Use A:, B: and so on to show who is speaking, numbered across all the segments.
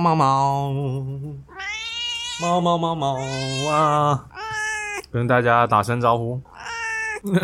A: 猫猫猫猫，猫猫猫啊！跟大家打声招呼，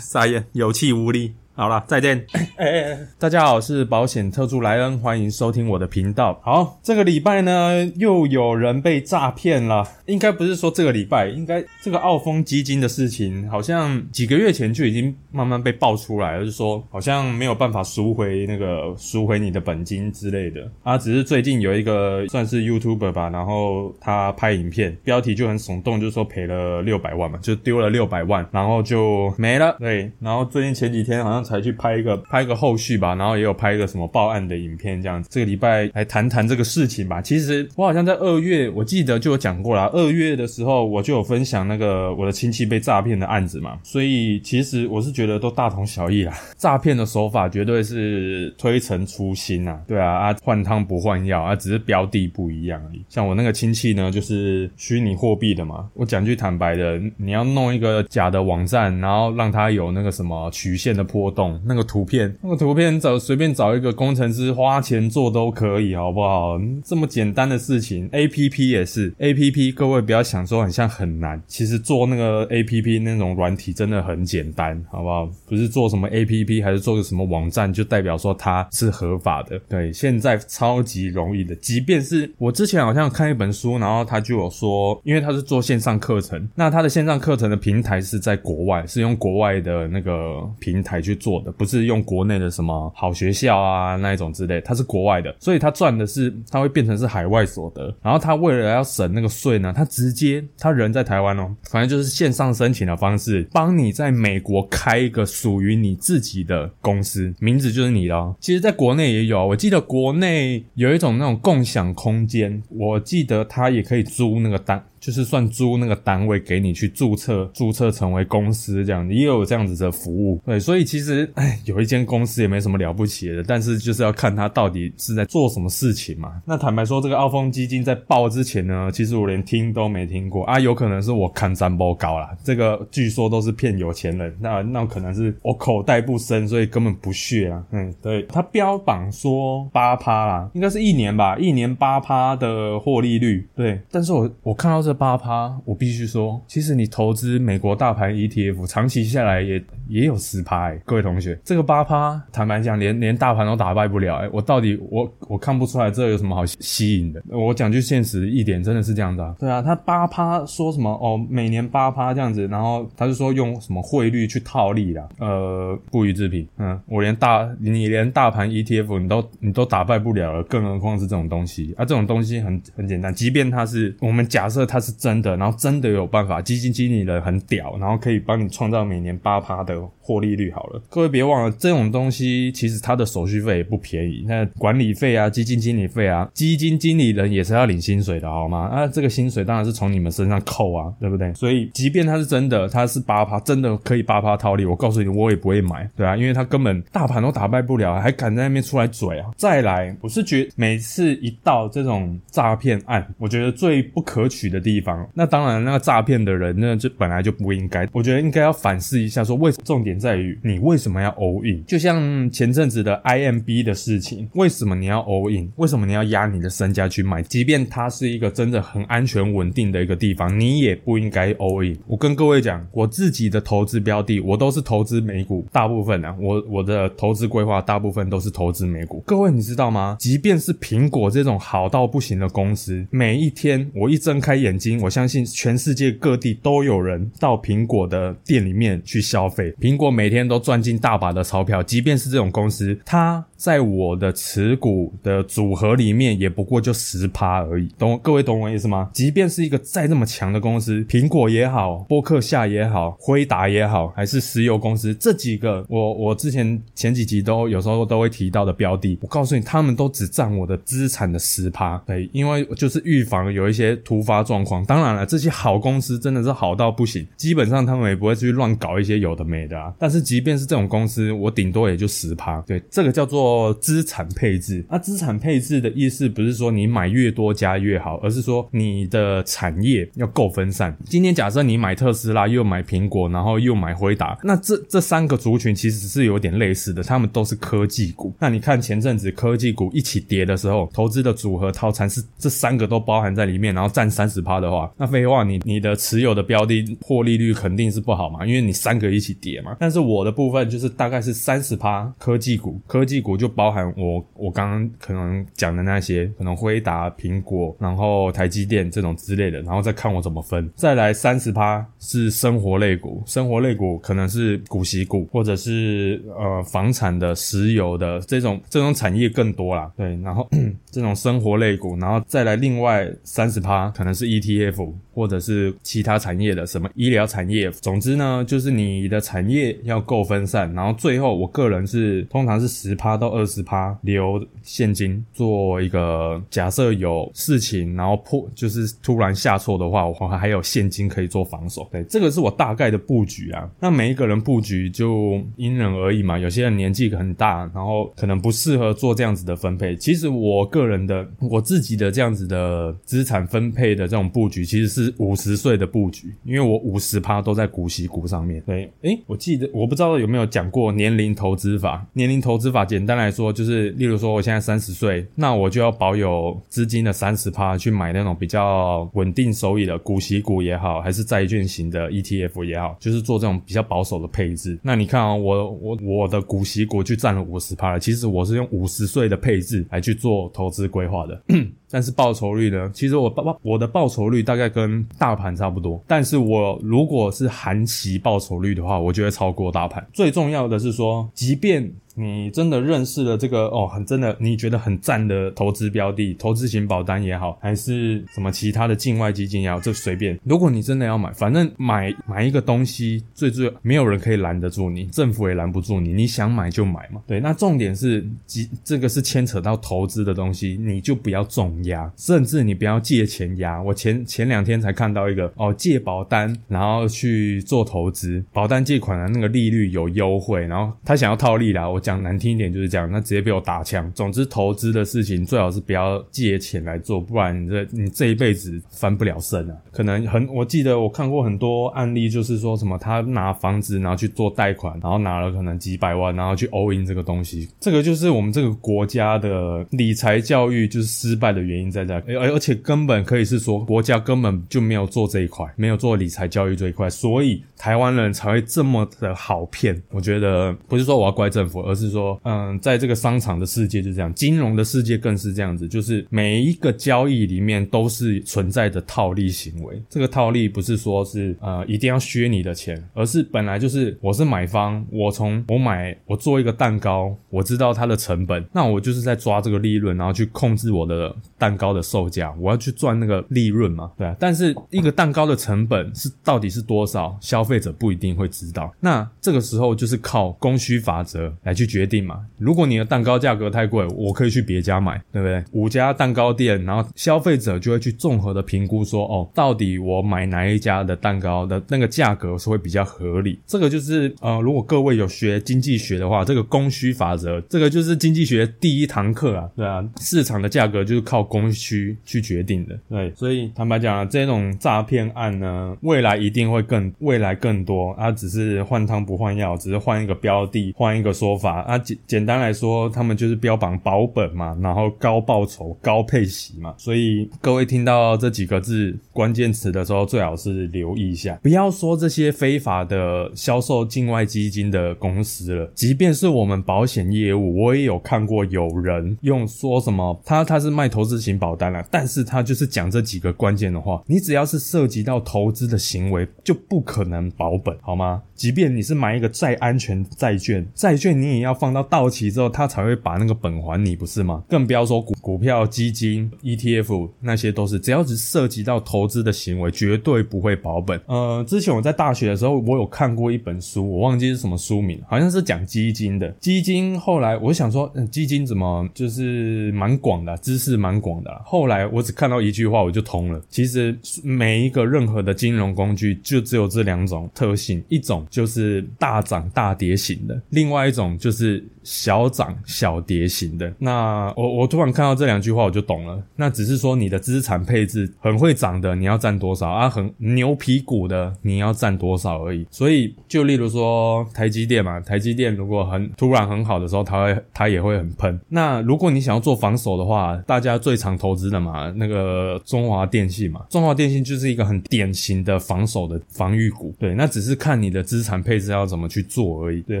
A: 撒野，有气无力。好了，再见。哎，大家好，我是保险特助莱恩，欢迎收听我的频道。好，这个礼拜呢，又有人被诈骗了。应该不是说这个礼拜，应该这个澳丰基金的事情，好像几个月前就已经慢慢被爆出来了，就是说好像没有办法赎回那个赎回你的本金之类的。啊，只是最近有一个算是 YouTuber 吧，然后他拍影片，标题就很耸动，就是说赔了六百万嘛，就丢了六百万，然后就没了。对，然后最近前几天好像。才去拍一个拍一个后续吧，然后也有拍一个什么报案的影片这样子。这个礼拜来谈谈这个事情吧。其实我好像在二月，我记得就有讲过啦。二月的时候我就有分享那个我的亲戚被诈骗的案子嘛。所以其实我是觉得都大同小异啦。诈骗的手法绝对是推陈出新啊。对啊啊，换汤不换药啊，只是标的不一样而已。像我那个亲戚呢，就是虚拟货币的嘛。我讲句坦白的，你要弄一个假的网站，然后让他有那个什么曲线的波。懂那个图片，那个图片找随便找一个工程师花钱做都可以，好不好？这么简单的事情，A P P 也是 A P P，各位不要想说很像很难，其实做那个 A P P 那种软体真的很简单，好不好？不是做什么 A P P，还是做个什么网站，就代表说它是合法的。对，现在超级容易的，即便是我之前好像看一本书，然后他就有说，因为他是做线上课程，那他的线上课程的平台是在国外，是用国外的那个平台去做。做的不是用国内的什么好学校啊那一种之类，它是国外的，所以他赚的是他会变成是海外所得。然后他为了要省那个税呢，他直接他人在台湾哦，反正就是线上申请的方式，帮你在美国开一个属于你自己的公司，名字就是你的。其实，在国内也有，我记得国内有一种那种共享空间，我记得他也可以租那个单。就是算租那个单位给你去注册，注册成为公司这样，也有这样子的服务。对，所以其实哎，有一间公司也没什么了不起的，但是就是要看他到底是在做什么事情嘛。那坦白说，这个澳丰基金在报之前呢，其实我连听都没听过啊，有可能是我看三波高了。这个据说都是骗有钱人，那那可能是我口袋不深，所以根本不屑啊。嗯，对他标榜说八趴啦，应该是一年吧，一年八趴的获利率。对，但是我我看到。这八趴，我必须说，其实你投资美国大盘 ETF，长期下来也也有十趴哎，各位同学，这个八趴，坦白讲，连连大盘都打败不了哎，我到底我我看不出来这有什么好吸引的？我讲句现实一点，真的是这样的。对啊，他八趴说什么哦，每年八趴这样子，然后他就说用什么汇率去套利啦，呃，不予置评。嗯，我连大你连大盘 ETF 你都你都打败不了了，更何况是这种东西啊？这种东西很很简单，即便它是我们假设它。是真的，然后真的有办法，基金经理人很屌，然后可以帮你创造每年八趴的获利率。好了，各位别忘了，这种东西其实它的手续费也不便宜，那管理费啊、基金经理费啊，基金经理人也是要领薪水的，好吗？啊，这个薪水当然是从你们身上扣啊，对不对？所以，即便它是真的，它是八趴，真的可以八趴套利，我告诉你，我也不会买，对啊，因为他根本大盘都打败不了，还敢在那边出来嘴啊！再来，我是觉每次一到这种诈骗案，我觉得最不可取的。地方，那当然，那个诈骗的人，那就本来就不应该。我觉得应该要反思一下，说为什重点在于你为什么要 all in？就像前阵子的 IMB 的事情，为什么你要 all in？为什么你要压你的身家去买？即便它是一个真的很安全稳定的一个地方，你也不应该 all in。我跟各位讲，我自己的投资标的，我都是投资美股，大部分啊，我我的投资规划大部分都是投资美股。各位你知道吗？即便是苹果这种好到不行的公司，每一天我一睁开眼。我相信全世界各地都有人到苹果的店里面去消费，苹果每天都赚进大把的钞票。即便是这种公司，它在我的持股的组合里面也不过就十趴而已。懂各位懂我意思吗？即便是一个再这么强的公司，苹果也好，波克夏也好，辉达也好，还是石油公司，这几个我我之前前几集都有时候都会提到的标的，我告诉你，他们都只占我的资产的十趴。对，因为就是预防有一些突发状况。狂。当然了，这些好公司真的是好到不行，基本上他们也不会去乱搞一些有的没的啊。但是即便是这种公司，我顶多也就十趴。对，这个叫做资产配置。那资产配置的意思不是说你买越多家越好，而是说你的产业要够分散。今天假设你买特斯拉，又买苹果，然后又买辉达，那这这三个族群其实是有点类似的，他们都是科技股。那你看前阵子科技股一起跌的时候，投资的组合套餐是这三个都包含在里面，然后占三十趴的话，那废话，你你的持有的标的获利率肯定是不好嘛，因为你三个一起跌嘛。但是我的部分就是大概是三十趴科技股，科技股就包含我我刚刚可能讲的那些，可能辉达、苹果，然后台积电这种之类的，然后再看我怎么分。再来三十趴是生活类股，生活类股可能是股息股，或者是呃房产的、石油的这种这种产业更多啦。对，然后 这种生活类股，然后再来另外三十趴可能是 ET ETF。或者是其他产业的什么医疗产业，总之呢，就是你的产业要够分散，然后最后我个人是通常是十趴到二十趴留现金做一个假设有事情，然后破就是突然下挫的话，我还有现金可以做防守。对，这个是我大概的布局啊。那每一个人布局就因人而异嘛，有些人年纪很大，然后可能不适合做这样子的分配。其实我个人的我自己的这样子的资产分配的这种局，其实是。五十岁的布局，因为我五十趴都在股息股上面。对，诶，我记得我不知道有没有讲过年龄投资法。年龄投资法简单来说，就是例如说我现在三十岁，那我就要保有资金的三十趴去买那种比较稳定收益的股息股也好，还是债券型的 ETF 也好，就是做这种比较保守的配置。那你看啊，我我我的股息股就占了五十趴了。其实我是用五十岁的配置来去做投资规划的。但是报酬率呢？其实我报我的报酬率大概跟大盘差不多。但是我如果是含息报酬率的话，我就会超过大盘。最重要的是说，即便。你真的认识了这个哦，很真的，你觉得很赞的投资标的，投资型保单也好，还是什么其他的境外基金也好，这随便。如果你真的要买，反正买买一个东西，最最没有人可以拦得住你，政府也拦不住你，你想买就买嘛。对，那重点是，即这个是牵扯到投资的东西，你就不要重压，甚至你不要借钱压。我前前两天才看到一个哦，借保单然后去做投资，保单借款的那个利率有优惠，然后他想要套利啦，我。讲难听一点就是这样，那直接被我打枪。总之，投资的事情最好是不要借钱来做，不然你这你这一辈子翻不了身啊。可能很，我记得我看过很多案例，就是说什么他拿房子然后去做贷款，然后拿了可能几百万，然后去 all in 这个东西。这个就是我们这个国家的理财教育就是失败的原因在这，而而且根本可以是说国家根本就没有做这一块，没有做理财教育这一块，所以台湾人才会这么的好骗。我觉得不是说我要怪政府，而是说，嗯，在这个商场的世界就这样，金融的世界更是这样子，就是每一个交易里面都是存在着套利行为。这个套利不是说是呃一定要削你的钱，而是本来就是我是买方，我从我买我做一个蛋糕，我知道它的成本，那我就是在抓这个利润，然后去控制我的蛋糕的售价，我要去赚那个利润嘛，对啊。但是一个蛋糕的成本是到底是多少，消费者不一定会知道。那这个时候就是靠供需法则来去。决定嘛？如果你的蛋糕价格太贵，我可以去别家买，对不对？五家蛋糕店，然后消费者就会去综合的评估说，哦，到底我买哪一家的蛋糕的那个价格是会比较合理？这个就是呃，如果各位有学经济学的话，这个供需法则，这个就是经济学第一堂课啊，对啊，市场的价格就是靠供需去决定的，对。所以坦白讲啊，这种诈骗案呢，未来一定会更未来更多，它只是换汤不换药，只是换一个标的，换一个说法。啊，简简单来说，他们就是标榜保本嘛，然后高报酬、高配息嘛，所以各位听到这几个字关键词的时候，最好是留意一下，不要说这些非法的销售境外基金的公司了，即便是我们保险业务，我也有看过有人用说什么，他他是卖投资型保单了，但是他就是讲这几个关键的话，你只要是涉及到投资的行为，就不可能保本，好吗？即便你是买一个再安全债券，债券你你要放到到期之后，他才会把那个本还你，不是吗？更不要说股股票、基金、ETF 那些都是，只要只涉及到投资的行为，绝对不会保本。呃，之前我在大学的时候，我有看过一本书，我忘记是什么书名，好像是讲基金的。基金后来我想说，嗯，基金怎么就是蛮广的，知识蛮广的。后来我只看到一句话，我就通了。其实每一个任何的金融工具，就只有这两种特性，一种就是大涨大跌型的，另外一种就就是小涨小跌型的。那我我突然看到这两句话，我就懂了。那只是说你的资产配置很会涨的，你要占多少啊？很牛皮股的，你要占多少而已。所以就例如说台积电嘛，台积电如果很突然很好的时候，它会它也会很喷。那如果你想要做防守的话，大家最常投资的嘛，那个中华电信嘛，中华电信就是一个很典型的防守的防御股。对，那只是看你的资产配置要怎么去做而已。对，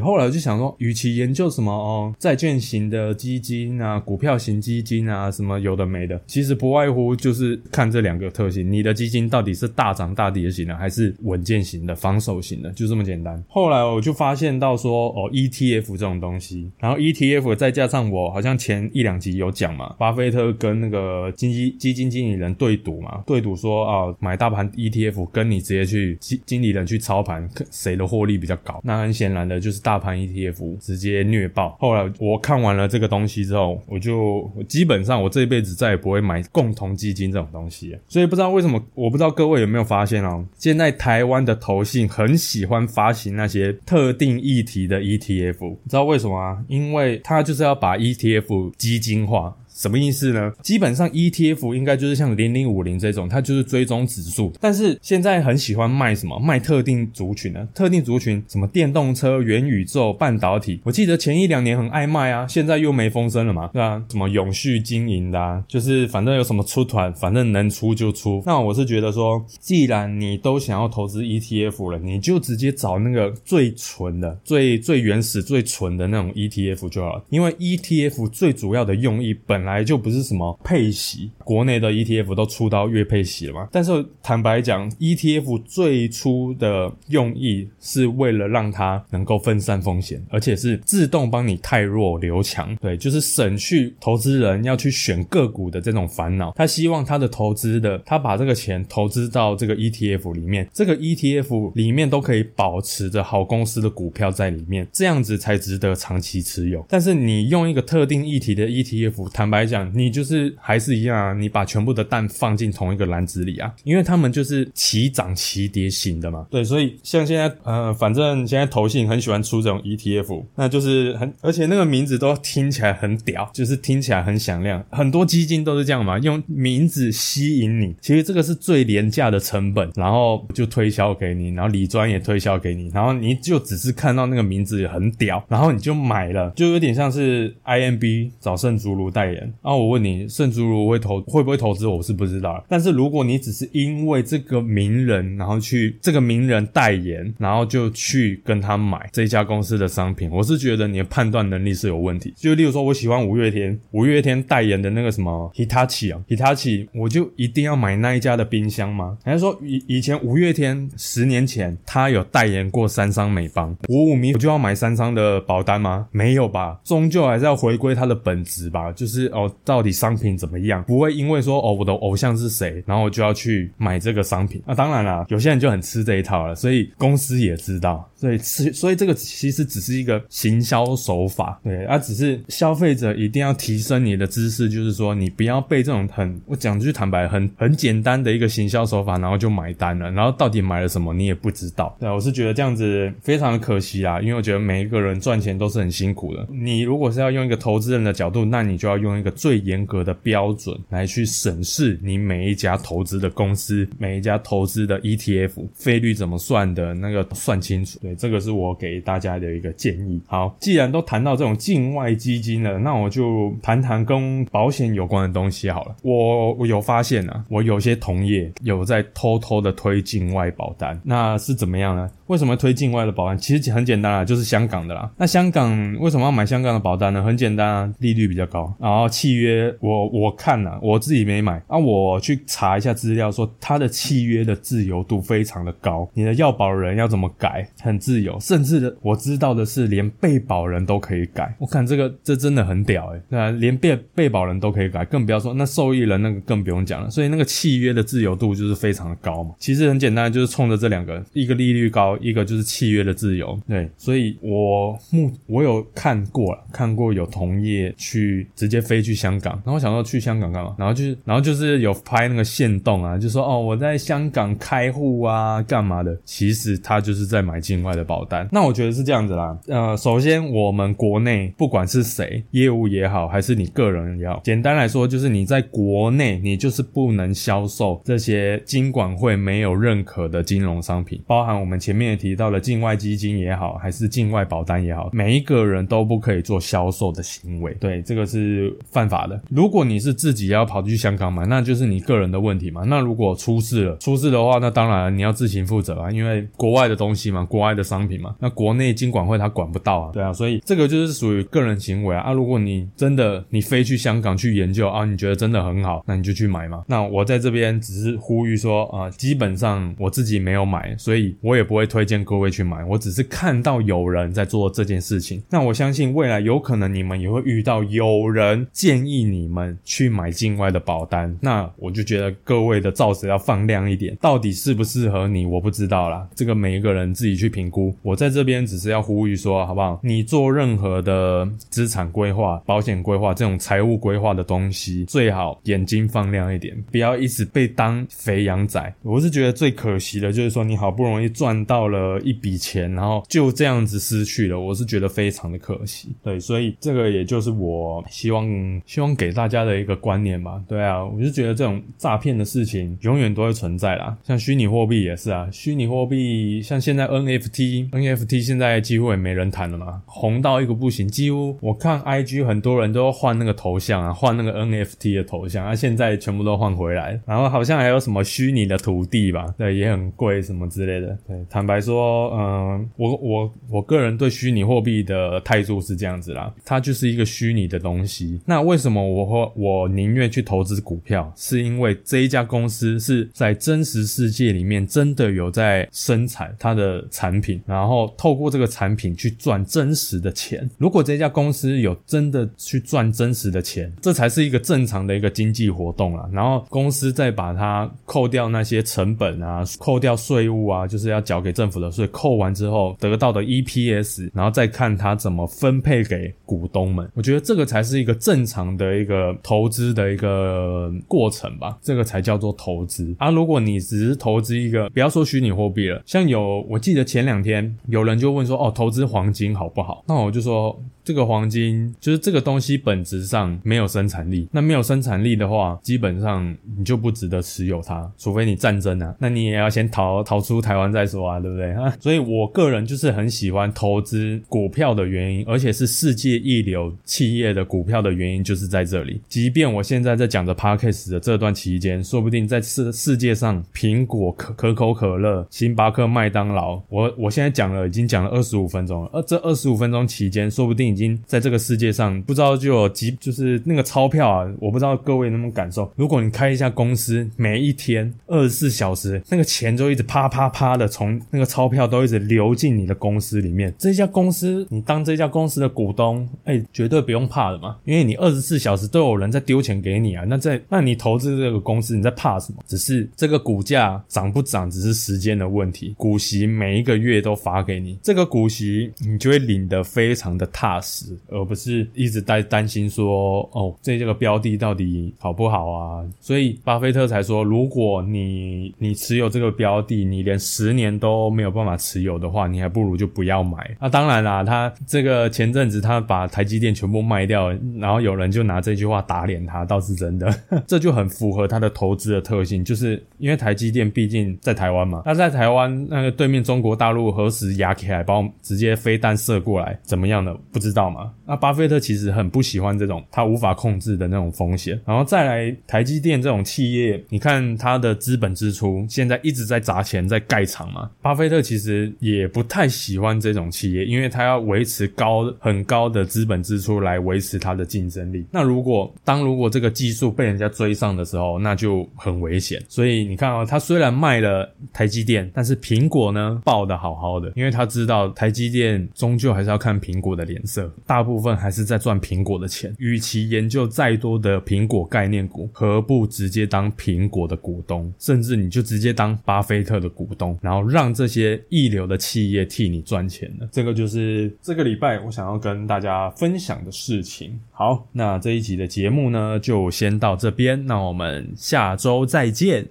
A: 后来我就想说，与其研究什么哦债券型的基金啊，股票型基金啊，什么有的没的，其实不外乎就是看这两个特性，你的基金到底是大涨大跌型的，还是稳健型的、防守型的，就这么简单。后来我就发现到说，哦，ETF 这种东西，然后 ETF 再加上我好像前一两集有讲嘛，巴菲特跟那个基金基金经理人对赌嘛，对赌说啊，买大盘 ETF 跟你直接去经经理人去操盘，谁的获利比较高？那很显然的就是大盘 ETF 直接虐暴。后来我看完了这个东西之后，我就基本上我这一辈子再也不会买共同基金这种东西。所以不知道为什么，我不知道各位有没有发现哦，现在台湾的投信很喜欢发行那些特定议题的 ETF，你知道为什么啊？因为它就是要把 ETF 基金化。什么意思呢？基本上 ETF 应该就是像零零五零这种，它就是追踪指数。但是现在很喜欢卖什么？卖特定族群呢？特定族群什么电动车、元宇宙、半导体。我记得前一两年很爱卖啊，现在又没风声了嘛，对吧？什么永续经营的，啊就是反正有什么出团，反正能出就出。那我是觉得说，既然你都想要投资 ETF 了，你就直接找那个最纯的、最最原始、最纯的那种 ETF 就好了。因为 ETF 最主要的用意本。来就不是什么配息，国内的 ETF 都出到月配息了嘛。但是坦白讲，ETF 最初的用意是为了让它能够分散风险，而且是自动帮你太弱留强。对，就是省去投资人要去选个股的这种烦恼。他希望他的投资的，他把这个钱投资到这个 ETF 里面，这个 ETF 里面都可以保持着好公司的股票在里面，这样子才值得长期持有。但是你用一个特定议题的 ETF，坦白。来讲，你就是还是一样啊，你把全部的蛋放进同一个篮子里啊，因为他们就是齐涨齐跌型的嘛。对，所以像现在，呃，反正现在投信很喜欢出这种 ETF，那就是很，而且那个名字都听起来很屌，就是听起来很响亮。很多基金都是这样嘛，用名字吸引你。其实这个是最廉价的成本，然后就推销给你，然后理专也推销给你，然后你就只是看到那个名字很屌，然后你就买了，就有点像是 IMB 找圣竹如代言。啊，我问你，圣祖如会投会不会投资？我是不知道。但是如果你只是因为这个名人，然后去这个名人代言，然后就去跟他买这家公司的商品，我是觉得你的判断能力是有问题。就例如说，我喜欢五月天，五月天代言的那个什么 Hitachi 啊，Hitachi，我就一定要买那一家的冰箱吗？还是说以以前五月天十年前他有代言过三商美邦，我五迷我就要买三商的保单吗？没有吧，终究还是要回归它的本质吧，就是。哦，到底商品怎么样？不会因为说哦，我的偶像是谁，然后我就要去买这个商品。那当然啦，有些人就很吃这一套了，所以公司也知道，所以吃，所以这个其实只是一个行销手法，对，啊，只是消费者一定要提升你的知识，就是说你不要被这种很，我讲句坦白，很很简单的一个行销手法，然后就买单了，然后到底买了什么你也不知道。对，我是觉得这样子非常的可惜啦，因为我觉得每一个人赚钱都是很辛苦的。你如果是要用一个投资人的角度，那你就要用一个。最严格的标准来去审视你每一家投资的公司，每一家投资的 ETF 费率怎么算的，那个算清楚。对，这个是我给大家的一个建议。好，既然都谈到这种境外基金了，那我就谈谈跟保险有关的东西好了。我我有发现啊，我有些同业有在偷偷的推境外保单，那是怎么样呢？为什么推境外的保单？其实很简单啊，就是香港的啦。那香港为什么要买香港的保单呢？很简单啊，利率比较高，然后。契约我我看了，我自己没买。啊，我去查一下资料，说它的契约的自由度非常的高，你的要保人要怎么改很自由，甚至我知道的是连被保人都可以改，我看这个这真的很屌诶、那，连被被保人都可以改，更不要说那受益人那个更不用讲了，所以那个契约的自由度就是非常的高嘛。其实很简单，就是冲着这两个，一个利率高，一个就是契约的自由，对，所以我目我有看过了，看过有同业去直接飞飞去香港，然后想说去香港干嘛？然后就是然后就是有拍那个线动啊，就说哦我在香港开户啊干嘛的，其实他就是在买境外的保单。那我觉得是这样子啦，呃，首先我们国内不管是谁业务也好，还是你个人也好，简单来说就是你在国内你就是不能销售这些金管会没有认可的金融商品，包含我们前面也提到的境外基金也好，还是境外保单也好，每一个人都不可以做销售的行为，对，这个是犯法的。如果你是自己要跑去香港买，那就是你个人的问题嘛。那如果出事了，出事的话，那当然你要自行负责啊，因为国外的东西嘛，国外的商品嘛，那国内金管会他管不到啊，对啊，所以这个就是属于个人行为啊。啊，如果你真的你飞去香港去研究啊，你觉得真的很好，那你就去买嘛。那我在这边只是呼吁说啊，基本上我自己没有买，所以我也不会推荐各位去买。我只是看到有人在做这件事情，那我相信未来有可能你们也会遇到有人建议你们去买境外的保单，那我就觉得各位的罩子要放亮一点，到底适不适合你，我不知道啦，这个每一个人自己去评估。我在这边只是要呼吁说，好不好？你做任何的资产规划、保险规划这种财务规划的东西，最好眼睛放亮一点，不要一直被当肥羊仔。我是觉得最可惜的就是说，你好不容易赚到了一笔钱，然后就这样子失去了，我是觉得非常的可惜。对，所以这个也就是我希望希望给大家的一个观念吧。对啊，我就觉得这种诈骗的事情永远都会存在啦，像虚拟货币也是啊，虚拟货币像现在 NFT，NFT 现在几乎也没人谈了嘛，红到一个不行，几乎我看 IG 很多人都换那个头像啊，换那个 NFT 的头像，啊，现在全部都换回来，然后好像还有什么虚拟的土地吧，对，也很贵什么之类的。对，坦白说，嗯，我我我个人对虚拟货币的态度是这样子啦，它就是一个虚拟的东西。那为什么我会我宁愿去投资股票？是因为这一家公司是在真实世界里面真的有在生产它的产品，然后透过这个产品去赚真实的钱。如果这家公司有真的去赚真实的钱，这才是一个正常的一个经济活动啊。然后公司再把它扣掉那些成本啊，扣掉税务啊，就是要缴给政府的税，扣完之后得到的 EPS，然后再看它怎么分配给股东们。我觉得这个才是一个正正常的一个投资的一个过程吧，这个才叫做投资啊。如果你只是投资一个，不要说虚拟货币了，像有我记得前两天有人就问说，哦，投资黄金好不好？那我就说。这个黄金就是这个东西本质上没有生产力，那没有生产力的话，基本上你就不值得持有它，除非你战争啊，那你也要先逃逃出台湾再说啊，对不对啊？所以我个人就是很喜欢投资股票的原因，而且是世界一流企业的股票的原因原因就是在这里。即便我现在在讲着 Parkes 的这段期间，说不定在世世界上，苹果、可可口可乐、星巴克、麦当劳，我我现在讲了已经讲了二十五分钟了，而这二十五分钟期间，说不定。已经在这个世界上，不知道就有几就是那个钞票啊，我不知道各位能不能感受。如果你开一家公司，每一天二十四小时，那个钱就一直啪啪啪的从那个钞票都一直流进你的公司里面。这家公司，你当这家公司的股东，哎，绝对不用怕的嘛，因为你二十四小时都有人在丢钱给你啊。那在那你投资这个公司，你在怕什么？只是这个股价涨不涨，只是时间的问题。股息每一个月都发给你，这个股息你就会领得非常的踏实。而不是一直在担心说哦，这这个标的到底好不好啊？所以巴菲特才说，如果你你持有这个标的，你连十年都没有办法持有的话，你还不如就不要买。那当然啦，他这个前阵子他把台积电全部卖掉，然后有有人就拿这句话打脸他，倒是真的，这就很符合他的投资的特性，就是因为台积电毕竟在台湾嘛，那在台湾那个对面中国大陆何时压起来，把我们直接飞弹射过来，怎么样的不知道。嘛？那巴菲特其实很不喜欢这种他无法控制的那种风险。然后再来台积电这种企业，你看它的资本支出现在一直在砸钱在盖厂嘛。巴菲特其实也不太喜欢这种企业，因为他要维持高很高的资本支出来维持他的竞争争力。那如果当如果这个技术被人家追上的时候，那就很危险。所以你看啊，他虽然卖了台积电，但是苹果呢爆的好好的，因为他知道台积电终究还是要看苹果的脸色，大部分还是在赚苹果的钱。与其研究再多的苹果概念股，何不直接当苹果的股东，甚至你就直接当巴菲特的股东，然后让这些一流的企业替你赚钱呢？这个就是这个礼拜我想要跟大家分享的事情。好，那这一集的节目呢就先到这边那我们下周再见。